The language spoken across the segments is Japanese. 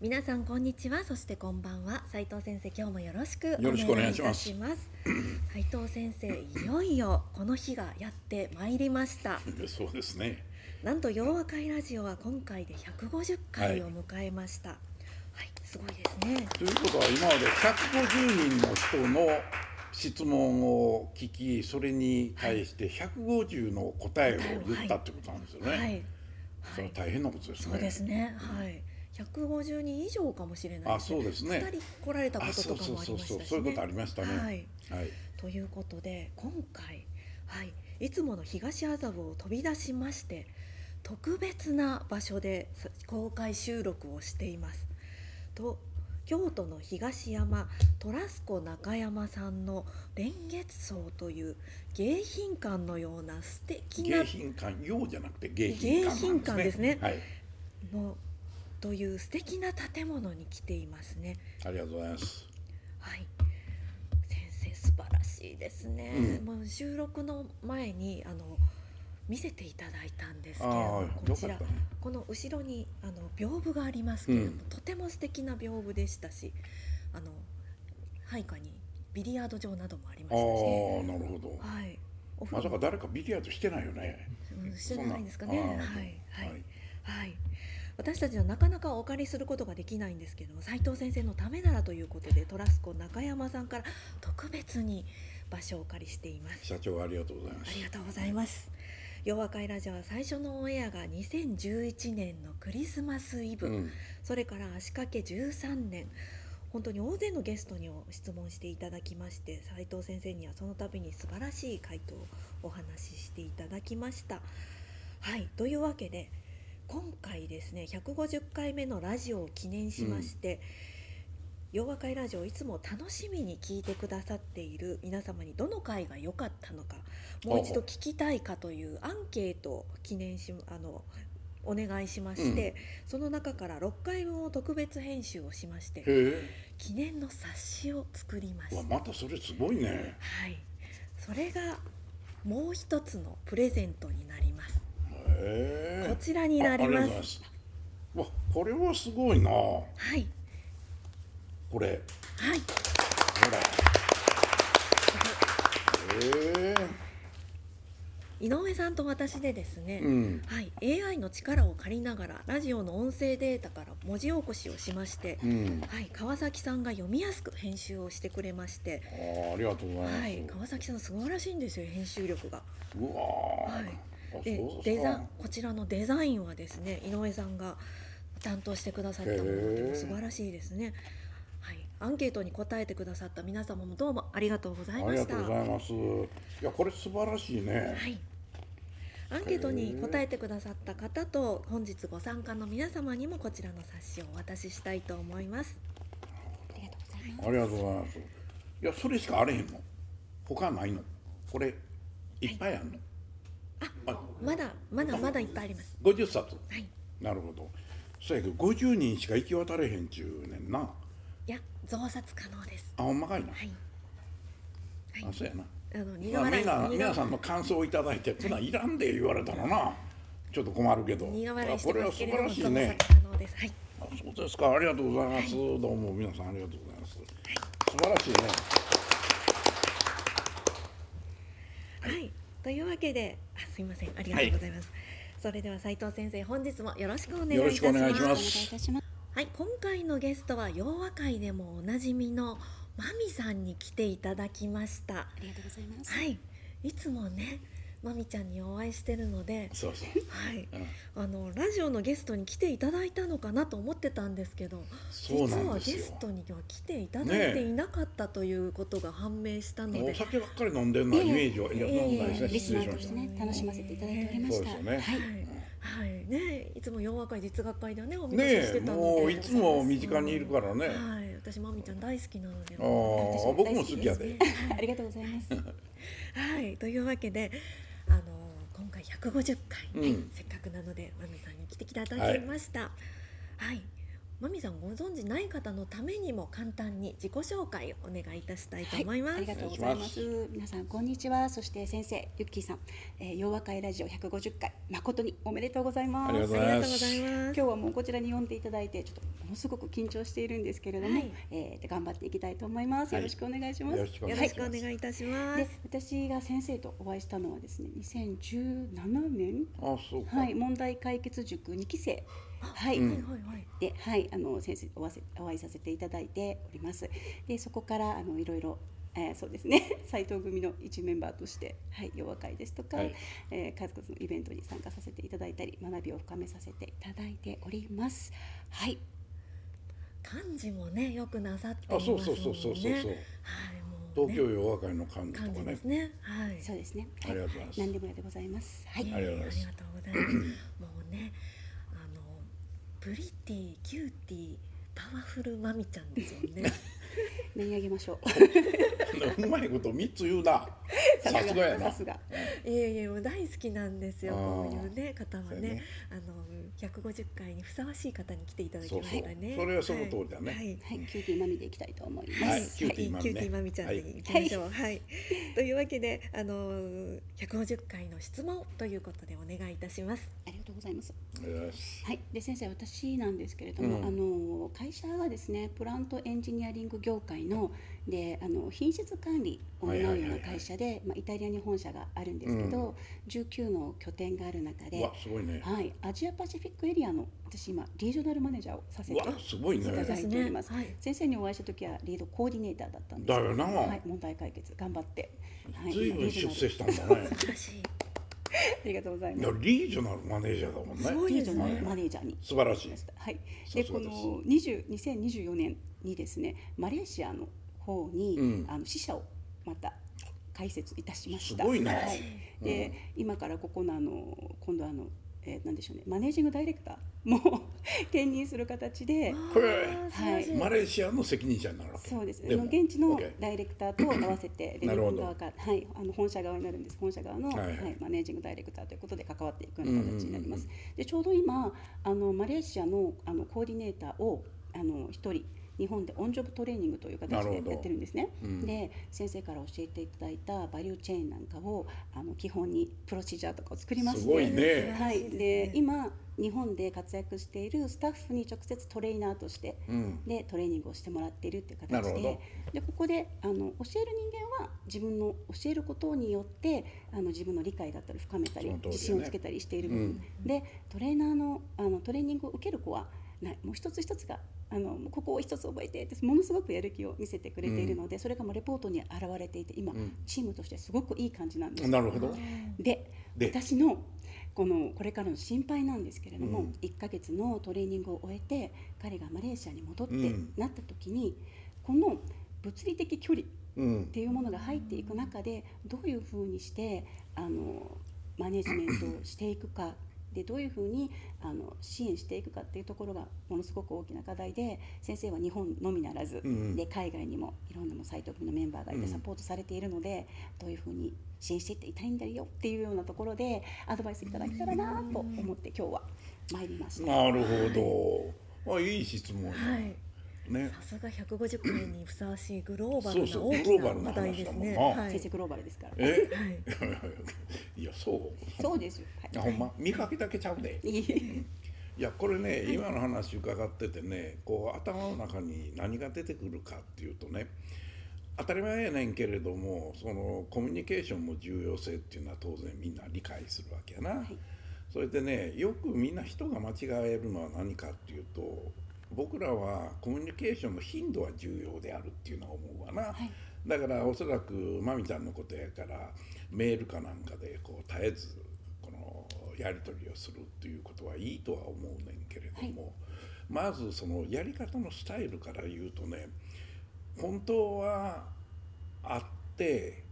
皆さんこんにちは。そしてこんばんは。斉藤先生今日もよろしくお願いします。いたします。斉藤先生いよいよこの日がやってまいりました。そうですね。なんと洋和会ラジオは今回で150回を迎えました。はい、すごいですね。ということは今まで150人の人の質問を聞きそれに対して150の答えを言ったってことなんですよね、はい、それは大変なことですね。そうですね。はい150人以上かもしれないあそうですね。2人来られたこととかもありましたしね。そういうことありましたね。はい。はい。ということで今回、はい、いつもの東麻布を飛び出しまして特別な場所でさ公開収録をしています。と京都の東山トラスコ中山さんの蓮月荘という迎賓館のような素敵な迎賓館用じゃなくて迎迎賓館ですね。迎賓館はい。のという素敵な建物に来ていますね。ありがとうございますはい。先生素晴らしいですね。うんもう収録の前にあの見せていただいたんですけどこちらねこの後ろにあの屏風がありますけれども、うんとても素敵な屏風でしたし、あの配下にビリヤード場などもありまああしたしね。なるほどはい。まさ呂か誰かビリヤードしてないよねうんしてないんですかね。はいはいはい。私たちはなかなかお借りすることができないんですけども斉藤先生のためならということでトラスコ中山さんから特別に場所をお借りしています。社長ありがとうございます。ありがとうございます。洋和会ラジオは最初のオンエアが2011年のクリスマスイブ、うん。それから足掛け13年。本当に大勢のゲストに質問していただきまして斉藤先生にはその度に素晴らしい回答をお話ししていただきました。はい。というわけで今回ですね150回目のラジオを記念しまして、洋和会ラジオをいつも楽しみに聞いてくださっている皆様にどの回が良かったのかもう一度聞きたいかというアンケートを記念しあのお願いしまして、その中から6回分を特別編集をしまして記念の冊子を作りました。またそれすごいねはい、それがもう一つのプレゼントになります。こちらになります。わこれはすごいな。こはい、れ。はい、ほら。井上さんと私でですね、うん。はい、AI の力を借りながらラジオの音声データから文字起こしをしまして、うん。はい、川崎さんが読みやすく編集をしてくれまして、ああありがとうございます、はい、川崎さん素晴らしいんですよ編集力が。うわー、はいでデザこちらのデザインはですね井上さんが担当してくださったもので素晴らしいですね。はい、アンケートに答えてくださった皆様もどうもありがとうございありがました。とうございますいやこれ素晴らしいね、はい。アンケートに答えてくださった方と本日ご参加の皆様にもこちらの冊子をお渡ししたいと思います。ありがとうございます。ありがとうございますいやそれしかあれへんの他ないのこれいっぱいあんの、あまだまだまだいっぱいあります。50冊はい。なるほど。そうやけど50人しか行き渡れへんちゅうねんな。いや増刷可能です。あほんまかいな、はい。あそうやな。あの苦まあ、笑いみんな苦皆さんの感想をいただいて「そんなんいらんで」言われたのな。ちょっと困るけど。苦笑い。してあこれは素晴ますけれどもらしいね。可能です。はい。あそうですか。ありがとうございます、どうも皆さんありがとうございます、素晴らしいねはい、というわけで、あ、すいません、ありがとうございます。それでは斉藤先生、本日もよろしくお願いいたします。よろしくお願いしまお願いいすたします。はい、今回のゲストは洋和会でもおなじみのマミさんに来ていただきました。ありがとうございます。はい、いつもね、マミちゃんにお会いしてるので、そうそう。はい、うん。あのラジオのゲストに来ていただいたのかなと思ってたんですけど、そう実はなんですよ。ゲストには来ていただいていなかったということが判明したので、お酒ばっかり飲んでるのはイメージはいやそんなことないですねリスナ失礼しました。ーとしてね、楽しませていただいておりました。そうですよね。はい。はい。ねいつも洋和会実学会ではねお見ねかけしてえたので。もういつも身近にいるからね、はい。私まみちゃん大好きなのでああ僕も好きやで。ありがとうございます。はい。というわけであの今回150回、うん。せっかくなのでまみさんに来ていただきました。はい、まみさんご存知ない方のためにも簡単に自己紹介をお願いいたしたいと思います、ありがとうございます。皆さんこんにちは。そして先生ゆっきーさん、えー、洋和会ラジオ150回誠におめでとうございます。ありがとうあございます今日はもうこちらに呼んでいただいてちょっとものすごく緊張しているんですけれども、はいえーで頑張っていきたいと思います。はいよろしくお願いします。よろしくおよろしくお願いいいたします、で私が先生とお会いしたのはですね2017年あそうか、はい問題解決塾2期生はい、うん。はいはいはいで、はい、あの先生お会いせお会いさせていただいております。で、そこからあのいろいろ、えーそうですね、斉藤組の一メンバーとして、はい、洋和会ですとか、はい。えー数々のイベントに参加させていただいたり、学びを深めさせていただいております。はい、漢字もねよくなさっていますもんね。あそうそうそうそうそうそう。はいもう、ね、東京洋和会の漢とかね。字ですね。はい。そうですね。ありがとうございます。何でも屋でございます。はい、ありがとうございますありがとうございます。もうね、プリティ、キューティー、パワフルマミちゃんですよね。練り上げましょう。うまいこと三つ言うな さすがやなさすが。いえいえ、もう大好きなんですよ。こういうね方はねね、あの150回にふさわしい方に来ていただきましたね。それはその通りだねはい。はいはい、キューティーマミでいきたいと思います。はいはいキューティーマミねキューティーマミちゃんでいきましょう。はい。というわけで、あの150回の質問ということでお願いいたします。ありがとうございます。はい、で先生私なんですけれども、うん。あの会社がですねプラントエンジニアリング業界のであの品質管理を担うような会社で、まあ、イタリアに本社があるんですけど、19の拠点がある中でうわ、すごいね。はい、アジアパシフィックエリアの私今リージョナルマネージャーをさせていただいております。はい。先生にお会いした時はリードコーディネーターだったんですだよな。はい、問題解決頑張って、はい、ずいぶん今リージョナル出世したんだね。ありがとうございます。リージョナルマネージャーだもんね。リージョナルマネージャーに。素晴らしい。はい、さがです。ですこの20 2024年にですねマレーシアの方に、うん。あの支社をまた開設いたしました。すごいなはい、で、今からここのあの今度あの、えー、なんでしょうね。マネージングダイレクターも 兼任する形で。これあー素晴らしいマレーシアの責任者になるわけ。そうです。あで現地のダイレクターと合わせてレベなるほど。ル側がはい。あの本社側になるんです。本社側の、ははい。いはい。マネージングダイレクターということで関わっていくような形になります。うん。でちょうど今あのマレーシアのあのコーディネーターをあの一人日本でオンジョブトレーニングという形でやってるんですね。うん。で先生から教えていただいたバリューチェーンなんかをあの基本にプロシジャーとかを作りまして。すごいね。はい、で今日本で活躍しているスタッフに直接トレーナーとしてうん。でトレーニングをしてもらっているっていう形で。でここであの教える人間は自分の教えることによってあの自分の理解だったり深めたり、ね。自信をつけたりしている。部分、でトレーナーのあのトレーニングを受ける子はない。もう一つ一つがあのここを一つ覚えてってものすごくやる気を見せてくれているので、それがもうレポートに表れていて今、ん。チームとしてすごくいい感じなんです。なるほど。でで私のこのこれからの心配なんですけれども、うん。1ヶ月のトレーニングを終えて彼がマレーシアに戻ってうん。なった時に、この物理的距離っうん。ていうものが入っていく中でどういうふうにしてあのマネジメントをしていくかでどういうふうにあの支援していくかっていうところがものすごく大きな課題で先生は日本のみならず、うんで海外にもいろんなもうサイト組のメンバーがいてサポートされているので、どういうふうに支援していっていたいんだよっていうようなところでアドバイスいただけたらなと思って今日は参りました。なるほどあいい質問やはい。ねさすが150回にふさわしいグローバルな大きグローバルなな話題ですね。はい。先生グローバルですから。え？はい。いやそうそうですよ。はいあほんま見かけだけちゃうでいいいやこれね今の話伺っててねこう頭の中に何が出てくるかっていうとね当たり前やねんけれどもそのコミュニケーションの重要性っていうのは当然みんな理解するわけやな。いそれでねよくみんな人が間違えるのは何かっていうと僕らはコミュニケーションの頻度は重要であるっていうのは思うわな。はいだからおそらくまみちゃんのことやからメールかなんかでこう絶えずこのやり取りをするっていうことはいいとは思うねんけれども、まずそのやり方のスタイルから言うとね本当は会って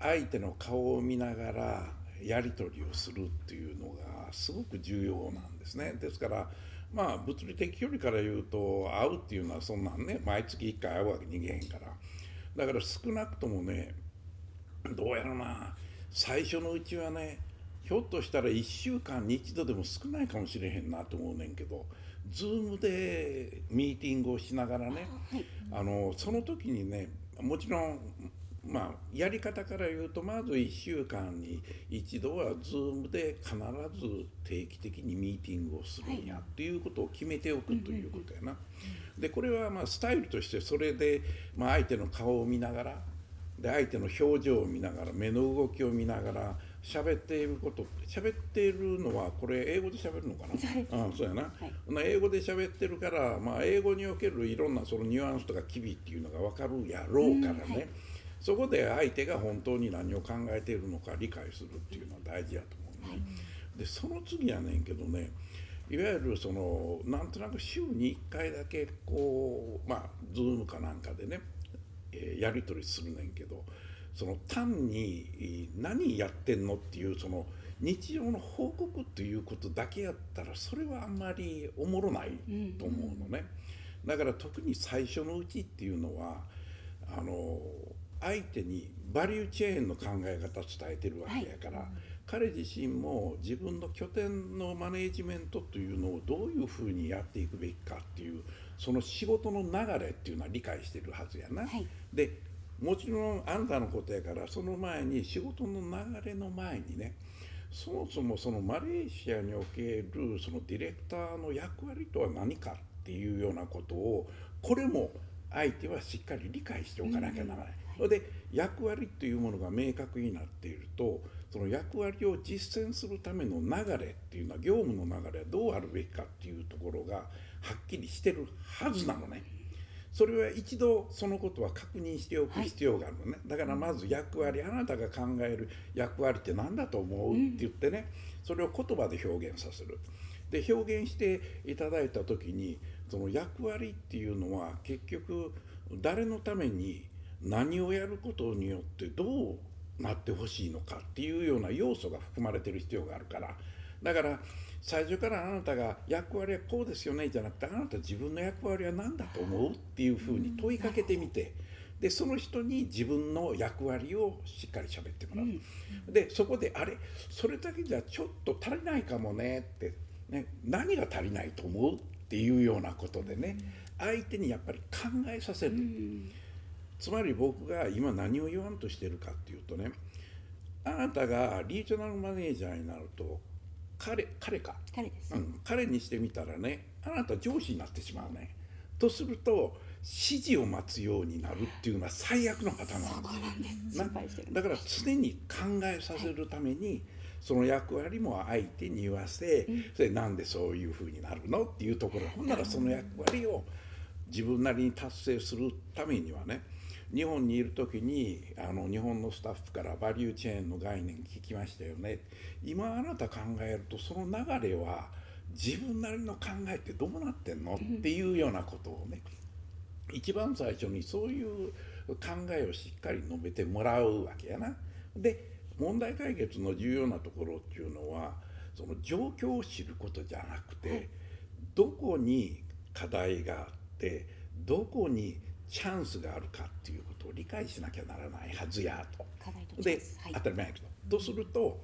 相手の顔を見ながらやり取りをするっていうのがはすごく重要なんですね。ですからまあ物理的距離から言うと会うっていうのはそんなんね毎月1回会うわけにいけへんから。だから少なくともねどうやらな最初のうちはねひょっとしたら1週間に一度でも少ないかもしれへんなと思うねんけど Zoom でミーティングをしながらねあのその時にねもちろんまあやり方から言うとまず1週間に一度は Zoom で必ず定期的にミーティングをするんやっていうことを決めておくということやな。でこれはまあスタイルとしてそれで、まあ、相手の顔を見ながらで相手の表情を見ながら目の動きを見ながら喋っていること喋っているのはこれ英語で喋るのかな？あそうやな、はい、英語で喋ってるから、まあ、英語におけるいろんなそのニュアンスとか機微っていうのが分かるやろうからね、うんはい、そこで相手が本当に何を考えているのか理解するっていうのは大事やと思うね。はい、でその次やねんけどねいわゆるそのなんとなく週に1回だけこうまあズームかなんかでね、えー、やり取りするねんけどその単に何やってんのっていうその日常の報告っていうことだけやったらそれはあんまりおもろないと思うのね。だから特に最初のうちっていうのはあの相手にバリューチェーンの考え方伝えてるわけやから、はい、彼自身も自分の拠点のマネージメントというのをどういうふうにやっていくべきかっていうその仕事の流れっていうのは理解してるはずやな。はい、でもちろんあんたのことやからその前に仕事の流れの前にねそもそもそのマレーシアにおけるそのディレクターの役割とは何かっていうようなことをこれも相手はしっかり理解しておかなきゃならない。うん、で役割っていうものが明確になっているとその役割を実践するための流れっていうのは業務の流れはどうあるべきかっていうところがはっきりしてるはずなのね。それは一度そのことは確認しておく必要があるのね、はい、だからまず役割あなたが考える役割って何だと思うって言ってねそれを言葉で表現させるで表現していただいた時にその役割っていうのは結局誰のために何をやることによってどうなってほしいのかっていうような要素が含まれてる必要があるから。だから最初からあなたが役割はこうですよねじゃなくてあなた自分の役割は何だと思うっていうふうに問いかけてみてでその人に自分の役割をしっかり喋ってもらう。でそこであれそれだけじゃちょっと足りないかもねって、ね、何が足りないと思うっていうようなことでね相手にやっぱり考えさせる。つまり僕が今何を言わんとしてるかっていうとねあなたがリージョナルマネージャーになると彼彼か。彼です、うん、彼にしてみたらねあなた上司になってしまうね。とすると指示を待つようになるっていうのは最悪のパターンなんですよ。だから常に考えさせるために、その役割も相手に言わせ、うん、それなんでそういうふうになるのっていうところほんならその役割を自分なりに達成するためにはね日本にいる時にあの日本のスタッフからバリューチェーンの概念聞きましたよね。今あなた考えるとその流れは自分なりの考えってどうなってんの？っていうようなことをね一番最初にそういう考えをしっかり述べてもらうわけやな。で問題解決の重要なところっていうのはその状況を知ることじゃなくてどこに課題があってどこにチャンスがあるかっていうことを理解しなきゃならないはずやと。で、はい、当たり前やけど。とすると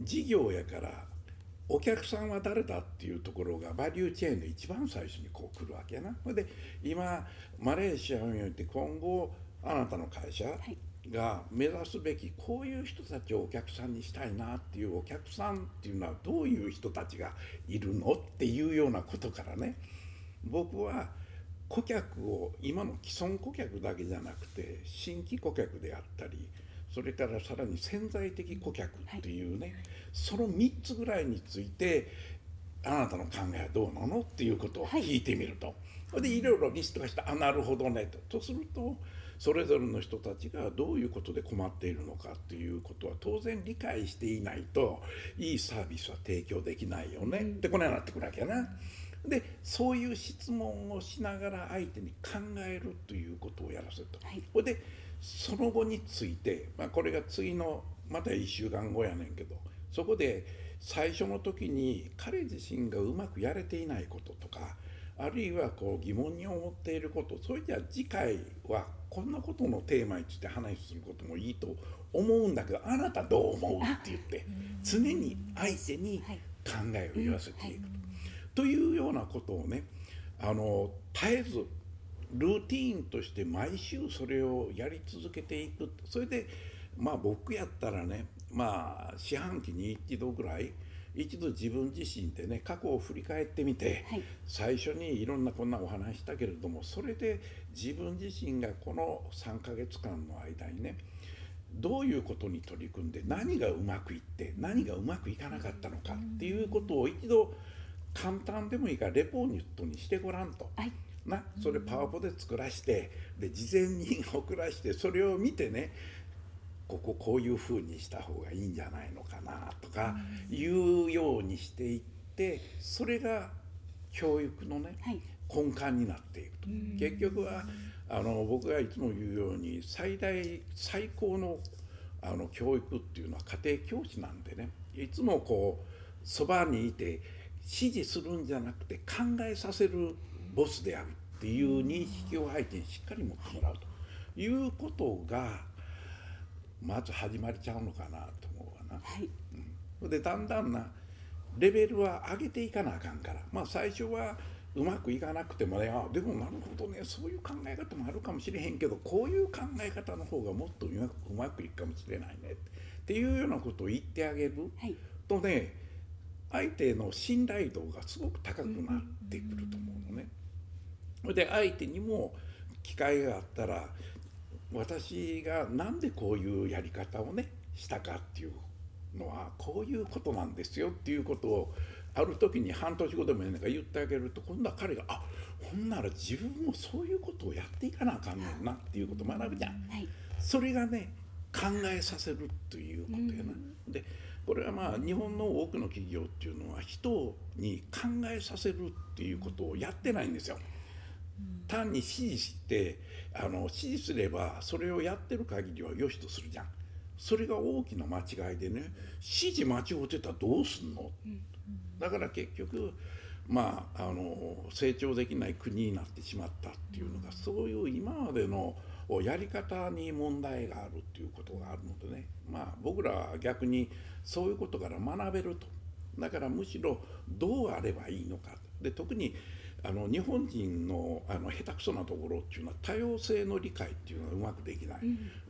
事業やからお客さんは誰だっていうところがバリューチェーンで一番最初にこう来るわけやな。で今マレーシアにおいて今後あなたの会社が目指すべきこういう人たちをお客さんにしたいなっていうお客さんっていうのはどういう人たちがいるのっていうようなことからね僕は顧客を今の既存顧客だけじゃなくて新規顧客であったりそれからさらに潜在的顧客っていうね、はい、その3つぐらいについてあなたの考えはどうなのっていうことを聞いてみると、はい、でいろいろリストがしてあなるほどねと。とするとそれぞれの人たちがどういうことで困っているのかっていうことは当然理解していないといいサービスは提供できないよね、うん、ってこのようになってくるわけやな。でそういう質問をしながら相手に考えるということをやらせると。はい、でその後について、まあ、これが次のまた1週間後やねんけどそこで最初の時に彼自身がうまくやれていないこととかあるいはこう疑問に思っていることそれじゃあ次回はこんなことのテーマについて話することもいいと思うんだけどあなたどう思うって言って常に相手に考えを言わせていくというようなことをねあの絶えずルーティーンとして毎週それをやり続けていく。それでまあ僕やったらねまあ四半期に一度ぐらい一度自分自身でね過去を振り返ってみて、はい。最初にいろんなこんなお話したけれどもそれで自分自身がこの3ヶ月間の間にねどういうことに取り組んで何がうまくいって何がうまくいかなかったのかっていうことを一度簡単でもいいからレポートにしてごらんと。はい。なそれパワポで作らしてで事前に送らしてそれを見てねこここういうふうにした方がいいんじゃないのかなとかいうようにしていってそれが教育のねはい。根幹になっていくと。結局はあの僕がいつも言うように最大最高のあの教育っていうのは家庭教師なんでねいつもこうそばにいて指示するんじゃなくて考えさせるボスであるっていう認識を相手にしっかり持ってもらうということがまず始まりちゃうのかなと思うわな。はい。でだんだんなレベルは上げていかなあかんからまあ最初はうまくいかなくてもねあでもなるほどねそういう考え方もあるかもしれへんけどこういう考え方の方がもっとうまくいくかもしれないねっていうようなことを言ってあげるはい。とね相手の信頼度がすごく高くなってくると思うのね。それで相手にも機会があったら私がなんでこういうやり方をねしたかっていうのはこういうことなんですよっていうことをある時に半年後でもいいんだから言ってあげると今度は彼が「あほんなら自分もそういうことをやっていかなあかんねんな」っていうことを学ぶじゃん。はいそれがね考えさせるということやな。でこれはまあ日本の多くの企業っていうのは人に考えさせるっていうことをやってないんですよ。単に指示してあの指示すればそれをやってる限りは良しとするじゃん。それが大きな間違いでね指示間違ってたらどうすんの、だから結局まああの成長できない国になってしまったっていうのがそういう今までのやり方に問題があるっていうことがあるのでね。まあ僕らは逆にそういうことから学べると。だからむしろどうあればいいのか。で特にあの日本人のあの下手くそなところっていうのは多様性の理解っていうのがうまくできない。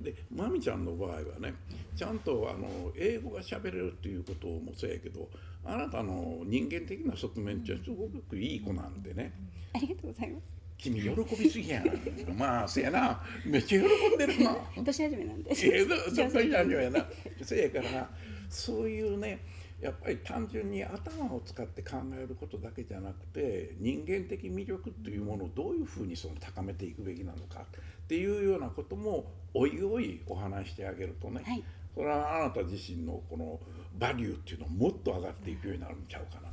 でまみちゃんの場合はねちゃんとあの英語が喋れるっていうこともそうやけどあなたの人間的な側面っていうのはすごくいい子なんでね。ありがとうございます君喜びすぎやな まあせやな。めっちゃ喜んでるな。年始めなんで。ええそそんなんやな。せやからそういうねやっぱり単純に頭を使って考えることだけじゃなくて人間的魅力というものをどういうふうにその高めていくべきなのかっていうようなこともおいおいお話してあげるとね、はい。それはあなた自身のこのバリューっていうのももっと上がっていくようになるんちゃうかな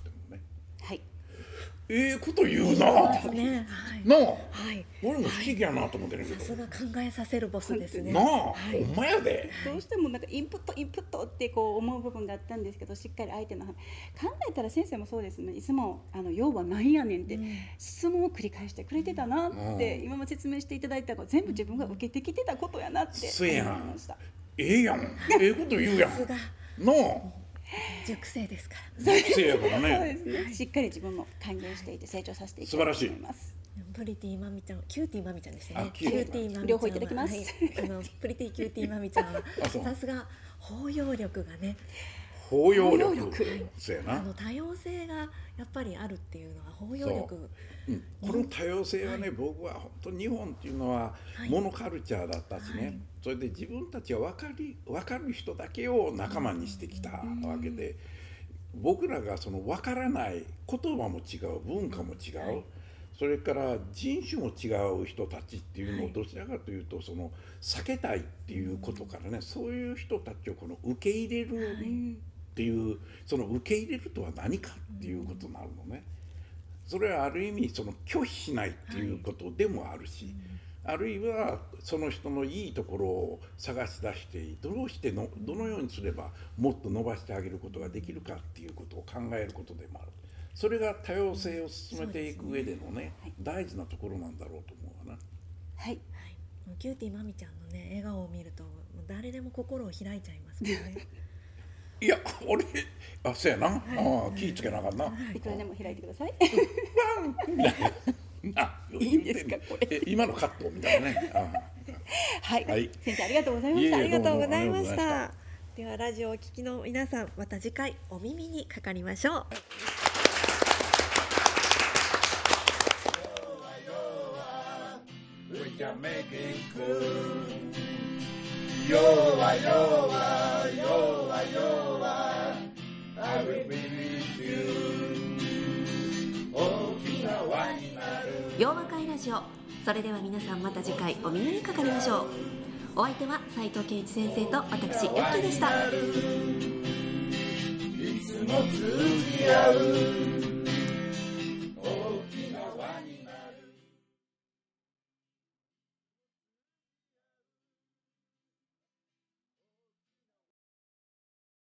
ええこと言うな。ですね。はい。なあ。はい。俺も不思議やなと思ってるけど、さすが考えさせるボスですね。なあ、はい。ほんまやで。どうしてもなんかインプットインプットってこう思う部分があったんですけどしっかり相手の話。考えたら先生もそうですね。いつもあの要は何やねんって質問を繰り返してくれてたなって、うん。今も説明していただいたこと全部自分が受けてきてたことやなってそうやん思いました。ええやん。ええこと言うやん。さすが。なあ。熟成ですから。学生やからね。ね。しっかり自分も還元していて成長させていきたいと思います。プリティマミちゃん、キューティーマミちゃんでしたね。あキューティーマミちゃん。は両方いただきますはい。あのプリティキューティーマミちゃんはさすが包容力がね、包容包容力。あの多様性がやっぱりあるっていうのは包容力。う。ん。この多様性はね、僕は本当日本っていうのははい。モノカルチャーだったしね、はいそれで自分たちは分かり分かる人だけを仲間にしてきたわけで、僕らがその分からない言葉も違う文化も違う、はいそれから人種も違う人たちっていうのはい。をどちらかというとその避けたいっていうことからねそういう人たちをこの受け入れるうんっていうその受け入れるとは何かっていうことになるのね。それはある意味その拒否しないっていうことでもあるし、あるいはその人のいいところを探し出してどうしてのどのようにすればもっと伸ばしてあげることができるかっていうことを考えることでもある。それが多様性を進めていく上でのねはい。大事なところなんだろうと思うわな。はい。はい、もうキューティーマミちゃんのね笑顔を見るともう誰でも心を開いちゃいますもんね。いや俺あそうやな、ああ気ぃつけなあかんな。い。くらでも開いてください あいいんですかこれえ今のカットみたいなね。あ はい、はい先生ありがとうございましたありがとうございましたた。ではラジオをお聞きの皆さんまた次回お耳にかかりましょう。We can make it cool. Yoa, yoa, yoa, yoa. I will be しょう。それでは皆さんまた次回お耳にかかりましょう。お相手は斉藤健一先生と私ユッキーでした。いつも通じ合う。